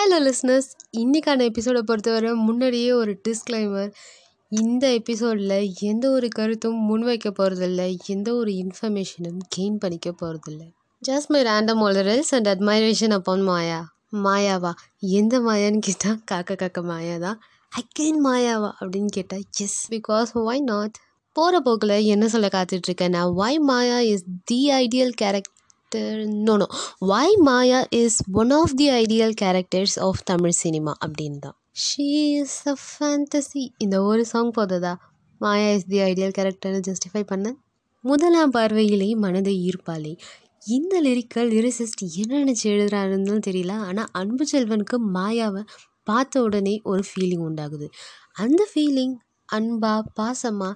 Hello listeners இன்றைக்கான எபிசோடை பொறுத்தவரை முன்னாடியே ஒரு டிஸ்க்ளைமர் இந்த எபிசோடில் எந்த ஒரு கருத்தும் முன்வைக்க போகிறதில்ல எந்த ஒரு இன்ஃபர்மேஷனும் கெயின் பண்ணிக்க போகிறதில்ல just my random orals and admiration upon Maya மாயாவா எந்த மாயான்னு கேட்டால் காக்க காக்க மாயா தான். அகெயின் மாயாவா அப்படின்னு கேட்டால் எஸ் பிகாஸ் ஒய் நாட் போகிற போக்கில் என்ன சொல்ல காத்துட்ருக்கேன்னா why Maya is the ideal character no no no why Maya is one of the ideal characters of Tamil cinema அப்படின்னு தான் ஷீ இஸ் அ ஃபேண்டசி இந்த ஒரு சாங் போததா? மாயா இஸ் தி ஐடியல் கேரக்டர்னு ஜஸ்டிஃபை பண்ண. முதலாம் பார்வையிலே மனதை ஈர்ப்பாளே. இந்த லிரிக்கல் லிரிசிஸ்ட் என்ன நினச்சி எழுதுறாருன்னு தெரியல. ஆனால் அன்பு செல்வனுக்கு மாயாவை பார்த்த உடனே ஒரு ஃபீலிங் உண்டாகுது. அந்த ஃபீலிங் அன்பா பாசமா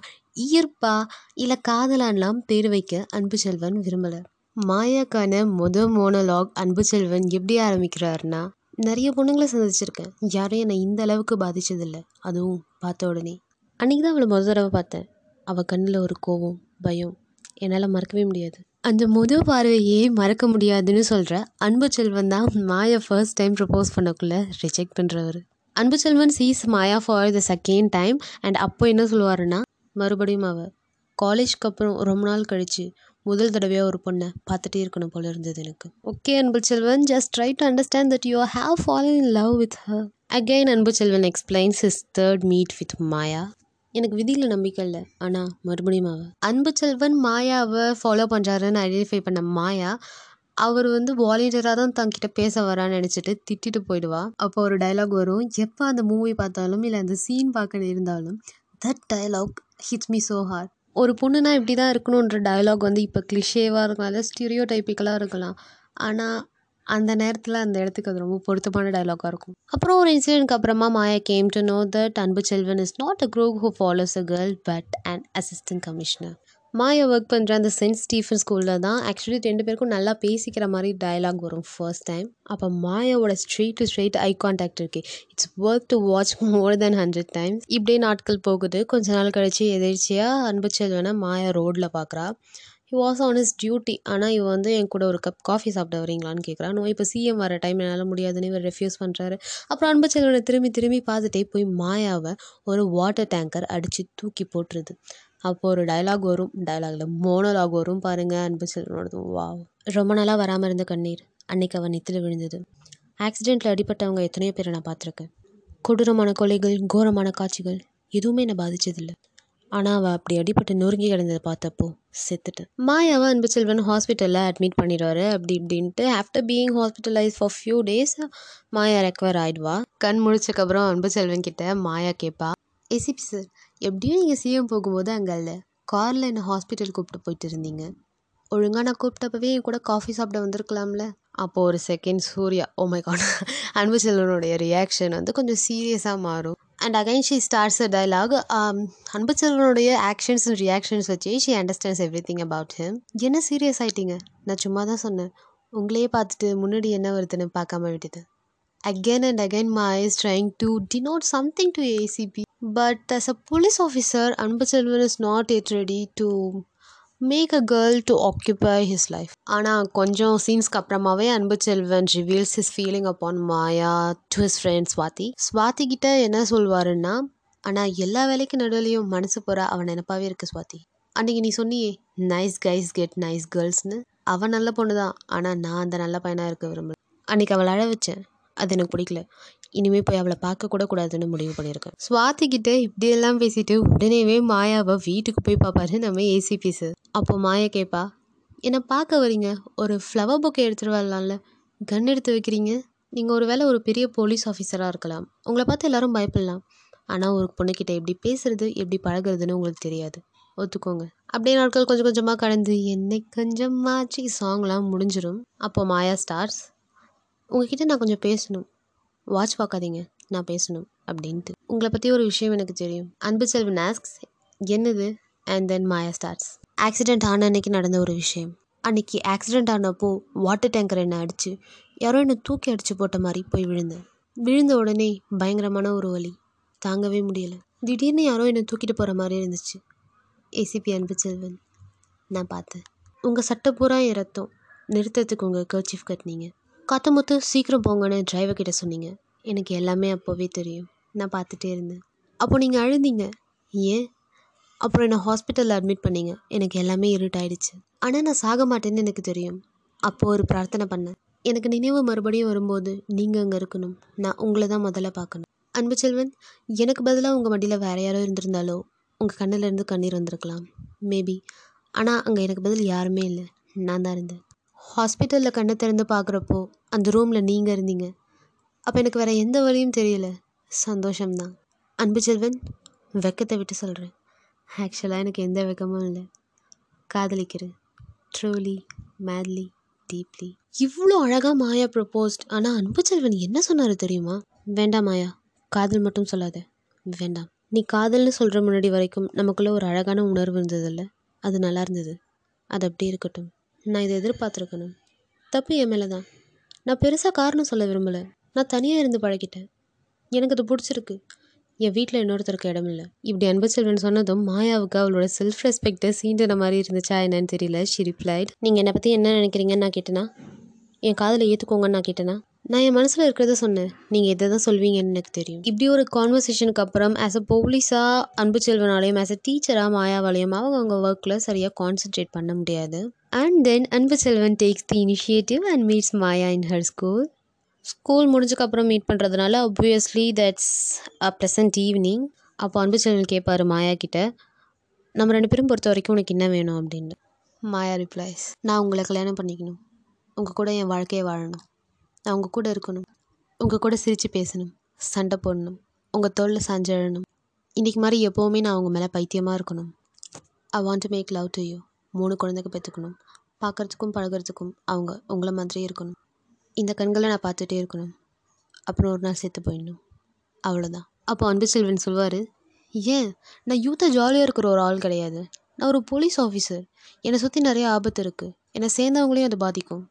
ஈர்ப்பா இல்லை காதலான்லாம் பேர் வைக்க அன்பு செல்வன் விரும்பலை. மாயாக்கான முத மோனலாக் அன்பு செல்வன் எப்படி ஆரம்பிக்கிறாருன்னா நிறைய பொண்ணுங்களை சந்திச்சிருக்கேன். யாரும் என்னை இந்த அளவுக்கு பாதிச்சதில்லை. அதுவும் பார்த்த உடனே. அன்றைக்கி தான் அவளை முத தடவை பார்த்தேன். அவள் கண்ணில் ஒரு கோவம் பயம். என்னால் மறக்கவே முடியாது. அந்த முத பார்வையே மறக்க முடியாதுன்னு சொல்கிற அன்பு செல்வன் தான் மாயா ஃபர்ஸ்ட் டைம் ப்ரப்போஸ் பண்ணக்குள்ளே reject பண்ணுறவர் Anbu Selvan sees Maya for the second time and அப்போ என்ன சொல்லுவாருன்னா மறுபடியும் அவள் காலேஜ்க்கு அப்புறம் ரொம்ப நாள் கழித்து முதல் தடவையாக ஒரு பொண்ணை பார்த்துட்டே இருக்கணும் போல இருந்தது எனக்கு. Okay Anbu Selvan just try to understand that you have fallen in love with her again Anbu Selvan explains is third meet with Maya எனக்கு விதியில் நம்பிக்கை இல்லை. ஆனால் மறுபடியும் அவள் அன்பு செல்வன் மாயாவை ஃபாலோ பண்ணுறாருன்னு ஐடென்டிஃபை பண்ண மாயா அவர் வந்து வாலண்டியராக தான் தங்கிட்ட பேச வரான்னு நினச்சிட்டு திட்டிட்டு போயிடுவா. அப்போ ஒரு டைலாக் வரும். எப்போ அந்த மூவி பார்த்தாலும் இல்லை அந்த சீன் பார்க்க இருந்தாலும் that dialogue hits me so hard ஒரு பொண்ணுனா இப்படி தான் இருக்கணுன்ற டயலாக் வந்து இப்போ கிளிஷேவாக இருக்கலாம் அதாவது ஸ்டீரியோ டைப்பிக்கலாக இருக்கலாம். ஆனால் அந்த நேரத்தில் அந்த இடத்துக்கு அது ரொம்ப பொருத்தமான டயலாகாக இருக்கும். அப்புறம் ஒரு இன்சிடென்ட்க்கு அப்புறமா Maya came to know that Anbu Selvan is not a creep who follows a girl but and assistant commissioner Maya work பண்ணுற அந்த சென்ட் ஸ்டீஃபன் ஸ்கூலில் தான் ஆக்சுவலி ரெண்டு பேருக்கும் நல்லா பேசிக்கிற மாதிரி டயலாக் வரும் ஃபர்ஸ்ட் டைம் அப்போ மாயாவோட straight to straight eye contact இருக்கு. It's worth to watch more than hundred times இப்படியே நாட்கள் போகுது. கொஞ்ச நாள் கழிச்சு எதிர்ச்சியாக அன்பு செல்வனை மாயா ரோட்டில் பார்க்குறா he was on his duty ஆனால் இவன் வந்து என் கூட ஒரு கப் காஃபி சாப்பிட வரீங்களான்னு கேட்குறான் நோ இப்போ சிஎம் வர டைம் என்னால் முடியாதுன்னு இவர் ரெஃப்யூஸ் பண்ணுறாரு அப்புறம் அன்பச்செல்வனை திரும்பி திரும்பி பார்த்துட்டே போய் மாயாவை ஒரு வாட்டர் டேங்கர் அடித்து தூக்கி போட்டுருது. அப்போது ஒரு டைலாக் வரும். டைலாகில் மோனோலாக் வரும் பாருங்கள் அன்பச்செல்வனோடது வா ரொம்ப நாளாக வராமல் இருந்த கண்ணீர். அன்னைக்கு அவன் நெத்தில் விழுந்தது. ஆக்சிடெண்ட்டில் அடிப்பட்டவங்க எத்தனையோ பேரை நான் பார்த்துருக்கேன். கொடூரமான கொலைகள் கோரமான காட்சிகள் எதுவுமே என்னை பாதிச்சதில்லை. ஆனால் அவள் அப்படி அடிப்பட்டு நொறுங்கி கிடந்ததை பார்த்தப்போ செத்துட்டேன். மாயாவை அன்பு செல்வன் ஹாஸ்பிட்டலில் அட்மிட் பண்ணிடுவாரு அப்படி இப்படின்ட்டு. After being hospitalise for few days Maya recover ஆகிடுவா கண் முடிச்சக்கப்புறம் அன்பு செல்வன் கிட்ட மாயா கேட்பா எசிபி சார் எப்படியும் நீங்கள் சிஎம் போகும்போது அங்கே இல்லை. காரில் என்னை ஹாஸ்பிட்டல் கூப்பிட்டு போயிட்டு இருந்தீங்க? ஒழுங்காக நான் கூப்பிட்டப்பவே என் கூட காஃபி சாப்பிட வந்திருக்கலாம்ல? அப்போது ஒரு second Surya oh my God Anbu செல்வனுடைய reaction வந்து கொஞ்சம் சீரியஸாக மாறும். And again she starts a dialogue Anbu செல்வனுடைய actions and reactions வச்சு she understands everything about him என்ன சீரியஸ் ஆகிட்டீங்க நான் சும்மா தான் சொன்னேன். உங்களையே பார்த்துட்டு முன்னாடி என்ன வருதுன்னு பார்க்காம விட்டுது again and again my is trying to denote something to ACP but as a police officer Anbu Selvan is not yet ready to make a girl to occupy his life ஆனால் கொஞ்சம் சீன்ஸ்க்கு அப்புறமாவே Anbu Selvan reveals his feeling upon Maya to his friend Swathi Swathi கிட்ட என்ன சொல்வாருன்னா ஆனால் எல்லா வேலைக்கும் நடுவிலையும் மனசு போகிற அவன் நினப்பாவே இருக்கு ஸ்வாதி அன்றைக்கி நீ சொன்னியே நைஸ் கைஸ் கெட் நைஸ் கேர்ள்ஸ்னு அவன் நல்ல பொண்ணு தான் ஆனால் நான் அந்த நல்ல பையனாக இருக்க விரும்புகிறேன் அன்றைக்கி அவளை அழ வச்சேன். அது எனக்கு பிடிக்கல. இனிமேல் போய் அவளை பார்க்க கூட கூடாதுன்னு முடிவு பண்ணியிருக்கேன். சுவாதி கிட்ட இப்படியெல்லாம் பேசிட்டு உடனேவே மாயாவை வீட்டுக்கு போய் பார்ப்பாரு நம்ம ஏசிபி சார் அப்போ மாயா கேட்பா என்னை பார்க்க வரீங்க ஒரு ஃப்ளவர் புக்கை எடுத்துகிட்டு வரலாம்ல. கன் எடுத்து வைக்கிறீங்க? நீங்கள் ஒரு வேளை ஒரு பெரிய போலீஸ் ஆஃபீஸராக இருக்கலாம். உங்களை பார்த்து எல்லாரும் பயப்படலாம். ஆனால் ஒரு பொண்ணுக்கிட்ட எப்படி பேசுகிறது எப்படி பழகுறதுன்னு உங்களுக்கு தெரியாது. ஒத்துக்கோங்க. அப்படியே நாட்கள் கொஞ்சம் கொஞ்சமாக கடந்து என்னை கொஞ்சமாச்சு சாங்லாம் முடிஞ்சிடும் அப்போ மாயா ஸ்டார்ஸ் உங்ககிட்ட நான் கொஞ்சம் பேசணும். வாட்ச் பார்க்காதீங்க. நான் பேசணும். அப்படின்ட்டு. உங்களை பற்றி ஒரு விஷயம் எனக்கு தெரியும். அன்பு செல்வன் ஆஸ்க்ஸ் என்னது? And then Maya starts accident ஆன அன்னைக்கு நடந்த ஒரு விஷயம். அன்னைக்கு ஆக்சிடெண்ட் ஆனப்போ வாட்டர் டேங்கர் என்னை அடித்து யாரோ என்னை தூக்கி அடித்து போட்ட மாதிரி போய் விழுந்தேன். விழுந்த உடனே பயங்கரமான ஒரு வலி. தாங்கவே முடியலை. திடீர்னு யாரோ என்னை தூக்கிட்டு போகிற மாதிரி இருந்துச்சு. ஏசிபி அன்புச்செல்வன் நான் பார்த்தேன். உங்கள் சட்டை பூரா என் ரத்தம். நிறுத்தத்துக்கு உங்கள் கர்ச்சீஃப் கட்டினீங்க. மொத்தம் சீக்கிரம் போங்கன்னு டிரைவர் கிட்ட சொன்னீங்க. எனக்கு எல்லாமே அப்போவே தெரியும். நான் பார்த்துட்டே இருந்தேன். அப்போ நீங்கள் அழுந்தீங்க. ஏன்? அப்புறம் என்னை ஹாஸ்பிட்டலில் அட்மிட் பண்ணிங்க. எனக்கு எல்லாமே இருட்டாயிடுச்சு ஆனால் நான் சாக மாட்டேன்னு எனக்கு தெரியும். அப்போது ஒரு பிரார்த்தனை பண்ணேன். எனக்கு நினைவு மறுபடியும் வரும்போது நீங்கள் அங்கே இருக்கணும். நான் உங்களை தான் முதல்ல பார்க்கணும். அன்பு செல்வன் எனக்கு பதிலாக உங்கள் மடியில் வேறு யாரோ இருந்திருந்தாலோ உங்கள் கண்ணிலேருந்து கண்ணீர் வந்திருக்கலாம். மேபி ஆனால் அங்கே எனக்கு பதில் யாருமே இல்லை. நான் தான் இருந்தேன். ஹாஸ்பிட்டலில் கண்ணை திறந்து பார்க்குறப்போ அந்த ரூமில் நீங்கள் இருந்தீங்க. அப்போ எனக்கு வேறு எந்த வழியும் தெரியல. சந்தோஷம்தான். அன்பு செல்வன் வெக்கத்தை விட்டு சொல்கிறேன் ஆக்சுவலாக எனக்கு எந்த வெக்கமும் இல்லை. காதலிக்கிறேன் ட்ரூலி மேட்லி டீப்லி இவ்வளோ அழகாக மாயா ப்ரப்போஸ்ட் ஆனால் அன்புச்செல்வன் என்ன சொன்னார் தெரியுமா? வேண்டாம் மாயா காதல் மட்டும் சொல்லாத. வேண்டாம். நீ காதல்னு சொல்கிற முன்னாடி வரைக்கும் நமக்குள்ளே ஒரு அழகான உணர்வு இருந்ததில்ல. அது நல்லா இருந்தது. அது அப்படியே இருக்கட்டும். நான் இதை எதிர்பார்த்துருக்கணும். தப்பு என் மேலே தான் நான் பெருசாக காரணம் சொல்ல விரும்பலை. நான் தனியாக இருந்து பழகிட்டேன். எனக்கு அது பிடிச்சிருக்கு. என் வீட்டில் இன்னொருத்தருக்கு இடம் இல்லை. இப்படி அன்பு செல்வன் சொன்னதும் மாயாவுக்கு அவளோட செல்ஃப் ரெஸ்பெக்டை சீண்டின மாதிரி இருந்துச்சா என்னன்னு தெரியல. ஷி ரிப்ளைட் நீங்கள் என்னை பற்றி என்ன நினைக்கிறீங்கன்னு நான் கேட்டேனா? என் காதில் ஏற்றுக்கோங்கன்னு நான் கேட்டேனா? நான் என் மனசில் இருக்கிறத சொன்னேன். நீங்கள் எதை தான் சொல்வீங்கன்னு எனக்கு தெரியும். இப்படி ஒரு கான்வர்சேஷனுக்கு அப்புறம் ஆஸ் அ போலீஸாக அன்பு செல்வனாலையும் ஆஸ் அ டீச்சராக மாயாவாலையும் அவங்க அவங்க ஒர்க்கில் சரியாக கான்சென்ட்ரேட் பண்ண முடியாது. And then Anbu Selvan takes the initiative and meets Maya in her school school முடிஞ்சக்கப்புறம் meet பண்ணுறதுனால obviously that's a pleasant evening அப்போ அன்பு செல்வன் கேட்பாரு மாயா கிட்டே நம்ம ரெண்டு பேரும் பொறுத்த வரைக்கும் உனக்கு என்ன வேணும்? அப்படின்னு. மாயா ரிப்ளைஸ் நான் உங்களை கல்யாணம் பண்ணிக்கணும். உங்கள் கூட என் வாழ்க்கையை வாழணும். நான் உங்கள் கூட இருக்கணும். உங்கள் கூட சிரித்து பேசணும். சண்டை போடணும். உங்கள் தோளில் சஞ்சழணும் அழணும் இன்றைக்கி மாதிரி எப்போவுமே நான் உங்கள் மேலே பைத்தியமாக இருக்கணும். I want to make love to you மூணு குழந்தைக்கு பெற்றுக்கணும் பார்க்குறதுக்கும் பழகுறதுக்கும் அவங்க உங்களை மாதிரியே இருக்கணும். இந்த கண்களை நான் பார்த்துட்டே இருக்கணும். அப்புறம் ஒரு நாள் செத்து போயிடணும். அவ்வளோதான் அப்போ அன்பு செல்வன் சொல்வார் ஏன்? நான் யூத்தாக ஜாலியாக இருக்கிற ஒரு ஆள் கிடையாது. நான் ஒரு போலீஸ் ஆஃபீஸர் என்னை சுற்றி நிறைய ஆபத்து இருக்குது என்னை சேர்ந்தவங்களையும் அது பாதிக்கும்.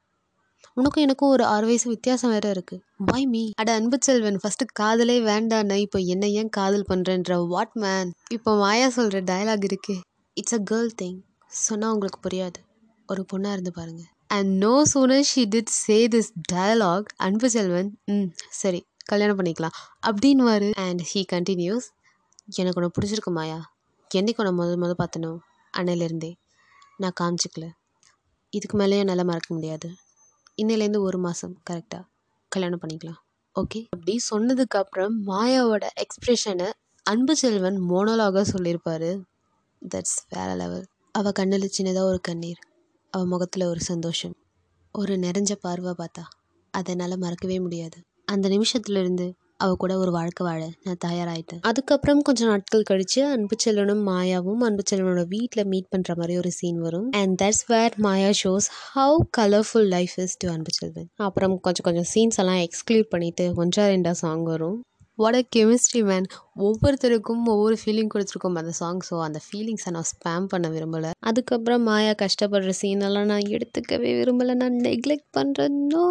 உனக்கும் எனக்கும் ஒரு ஆறு வயசு வித்தியாசம் வேறு இருக்குது வாய் மீ அட அன்பு செல்வன் ஃபர்ஸ்ட் காதலே வேண்டாண்ணா. இப்போ என்ன ஏன் காதல் பண்ணுறேன்ற வாட் மேன் இப்போ மாயா சொல்கிற டயலாக் இருக்கே. இட்ஸ் அ கேர்ள் திங் சொன்னால் உங்களுக்கு புரியாது. ஒரு பொண்ணாக இருந்து பாருங்கள் and no sooner she did say this dialogue Anbu Selvan ம் சரி கல்யாணம் பண்ணிக்கலாம் அப்படின்வாரு அண்ட் ஹீ கண்டினியூஸ் எனக்கு ஒன்று பிடிச்சிருக்கு மாயா. என்னைக்கு உன்னை முதல் முதல் பார்த்தனோ அன்னையிலேருந்தே. நான் காமிச்சிக்கல. இதுக்கு மேலே என்னால் மறக்க முடியாது. இன்னையிலேருந்து ஒரு மாதம் கரெக்டாக கல்யாணம் பண்ணிக்கலாம். ஓகே அப்படி சொன்னதுக்கப்புறம் மாயாவோட எக்ஸ்ப்ரெஷனை அன்பு செல்வன் மோனோலாக சொல்லியிருப்பார். தட்ஸ் வேற லெவல் அவள் கண்ணில் சின்னதாக ஒரு கண்ணீர். அவள் முகத்தில் ஒரு சந்தோஷம் ஒரு நிறைஞ்ச பார்வை பார்த்தா அதை என்னால் மறக்கவே முடியாது. அந்த நிமிஷத்துலேருந்து அவள் கூட ஒரு வாழ்க்கை வாழ நான் தயாராகிட்டேன் அதுக்கப்புறம் கொஞ்சம் நாட்கள் கழித்து அன்பு செல்வனும் மாயாவும் அன்பு செல்வனோட வீட்டில் மீட் பண்ணுற மாதிரி ஒரு சீன் வரும். And that's where Maya shows how colourful life is to Anbu Selvan. அப்புறம் கொஞ்சம் கொஞ்சம் சீன்ஸ் எல்லாம் எக்ஸ்க்ளூட் பண்ணிவிட்டு ஒன்றா ரெண்டா சாங் வரும். வாட் அ கெமிஸ்ட்ரி மேன் ஒவ்வொருத்தருக்கும் ஒவ்வொரு ஃபீலிங் கொடுத்துருக்கோம் அந்த சாங் ஸோ அந்த ஃபீலிங்ஸை நான் ஸ்பேம் பண்ண விரும்பலை. அதுக்கப்புறம் மாயா கஷ்டப்படுற சீனெல்லாம் நான் எடுத்துக்கவே விரும்பலை. நான் நெக்லெக்ட் பண்ணுறேன் no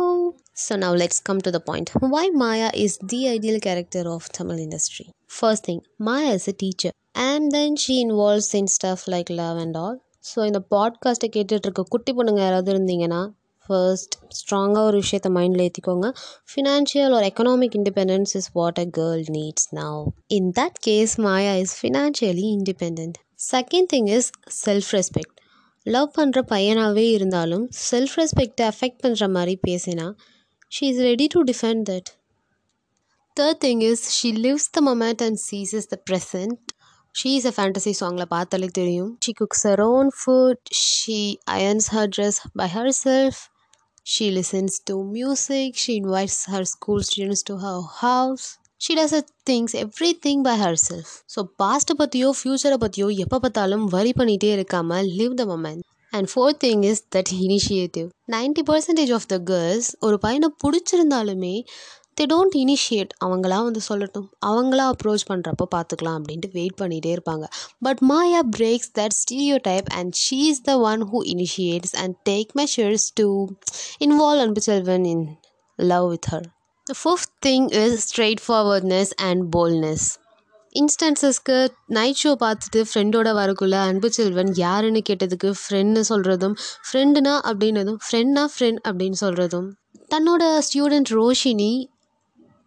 so now let's come to the point why Maya is the ideal character of Tamil industry first thing Maya is a teacher and then she involves in stuff like love and all so இந்த பாட்காஸ்ட்டை கேட்டுட்ருக்க குட்டி பொண்ணுங்க யாராவது இருந்தீங்கன்னா first ஸ்ட்ராங்காக ஒரு விஷயத்த மைண்டில் ஏற்றிக்கோங்க ஃபினான்ஷியல் ஒரு economic independence is what a girl needs now in that case Maya is financially independent second thing is self respect love பண்ணுற பையனாகவே இருந்தாலும் செல்ஃப் ரெஸ்பெக்டை அஃபெக்ட் பண்ணுற மாதிரி பேசினா she is ready to defend that third thing is she lives the moment and seizes the present she is a fantasy சாங்கில் பார்த்தாலே தெரியும். She cooks her own food she irons her dress by herself she listens to music she invites her school students to her house she does a things everything by herself so பாஸ்ட்டை பற்றியோ ஃப்யூச்சரை பற்றியோ எப்போ பார்த்தாலும் worry பண்ணிகிட்டே இருக்காமல் live the moment and fourth thing is that initiative ninety percentage of the girls ஒரு பையனை பிடிச்சிருந்தாலுமே they don't initiate அவங்களா வந்து சொல்லட்டும். அவங்களா அப்ரோச் பண்ணுறப்போ பார்த்துக்கலாம் அப்படின்ட்டு வெயிட் பண்ணிகிட்டே இருப்பாங்க. But Maya breaks that stereotype and she is the one who initiates and take measures to involve Anbu Selvan in love with her the fifth thing is straightforwardness and boldness இன்ஸ்டன்சஸ்க்கு night show பார்த்துட்டு ஃப்ரெண்டோட வரக்குள்ள அன்பு செல்வன் யாருன்னு கேட்டதுக்கு friend சொல்கிறதும் ஃப்ரெண்டுனா அப்படின்னதும் ஃப்ரெண்ட்னா friend அப்படின்னு சொல்கிறதும் தன்னோட ஸ்டூடெண்ட் ரோஷினி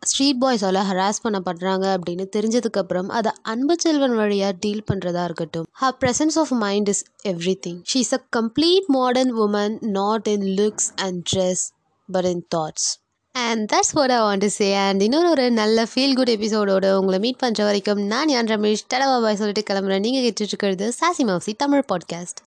ஸ்ட்ரீட் பாய்ஸால் ஹராஸ் பண்ணப்படுறாங்க அப்படின்னு தெரிஞ்சதுக்கப்புறம் அதை அன்பு செல்வன் வழியாக டீல் பண்ணுறதா இருக்கட்டும். Her presence of mind is everything she is a complete modern woman not in looks and dress but in thoughts and that's what I want to say and இன்னொரு ஒரு நல்ல ஃபீல் குட் எபிசோடோட உங்களை meet பண்ணுற வரைக்கும் நான் யான் ரமேஷ் தடவா பாய் சொல்லிட்டு கிளம்புறேன். நீங்கள் கேட்டுட்டு இருக்கிறது சாசி மவுசி தமிழ் பாட்காஸ்ட்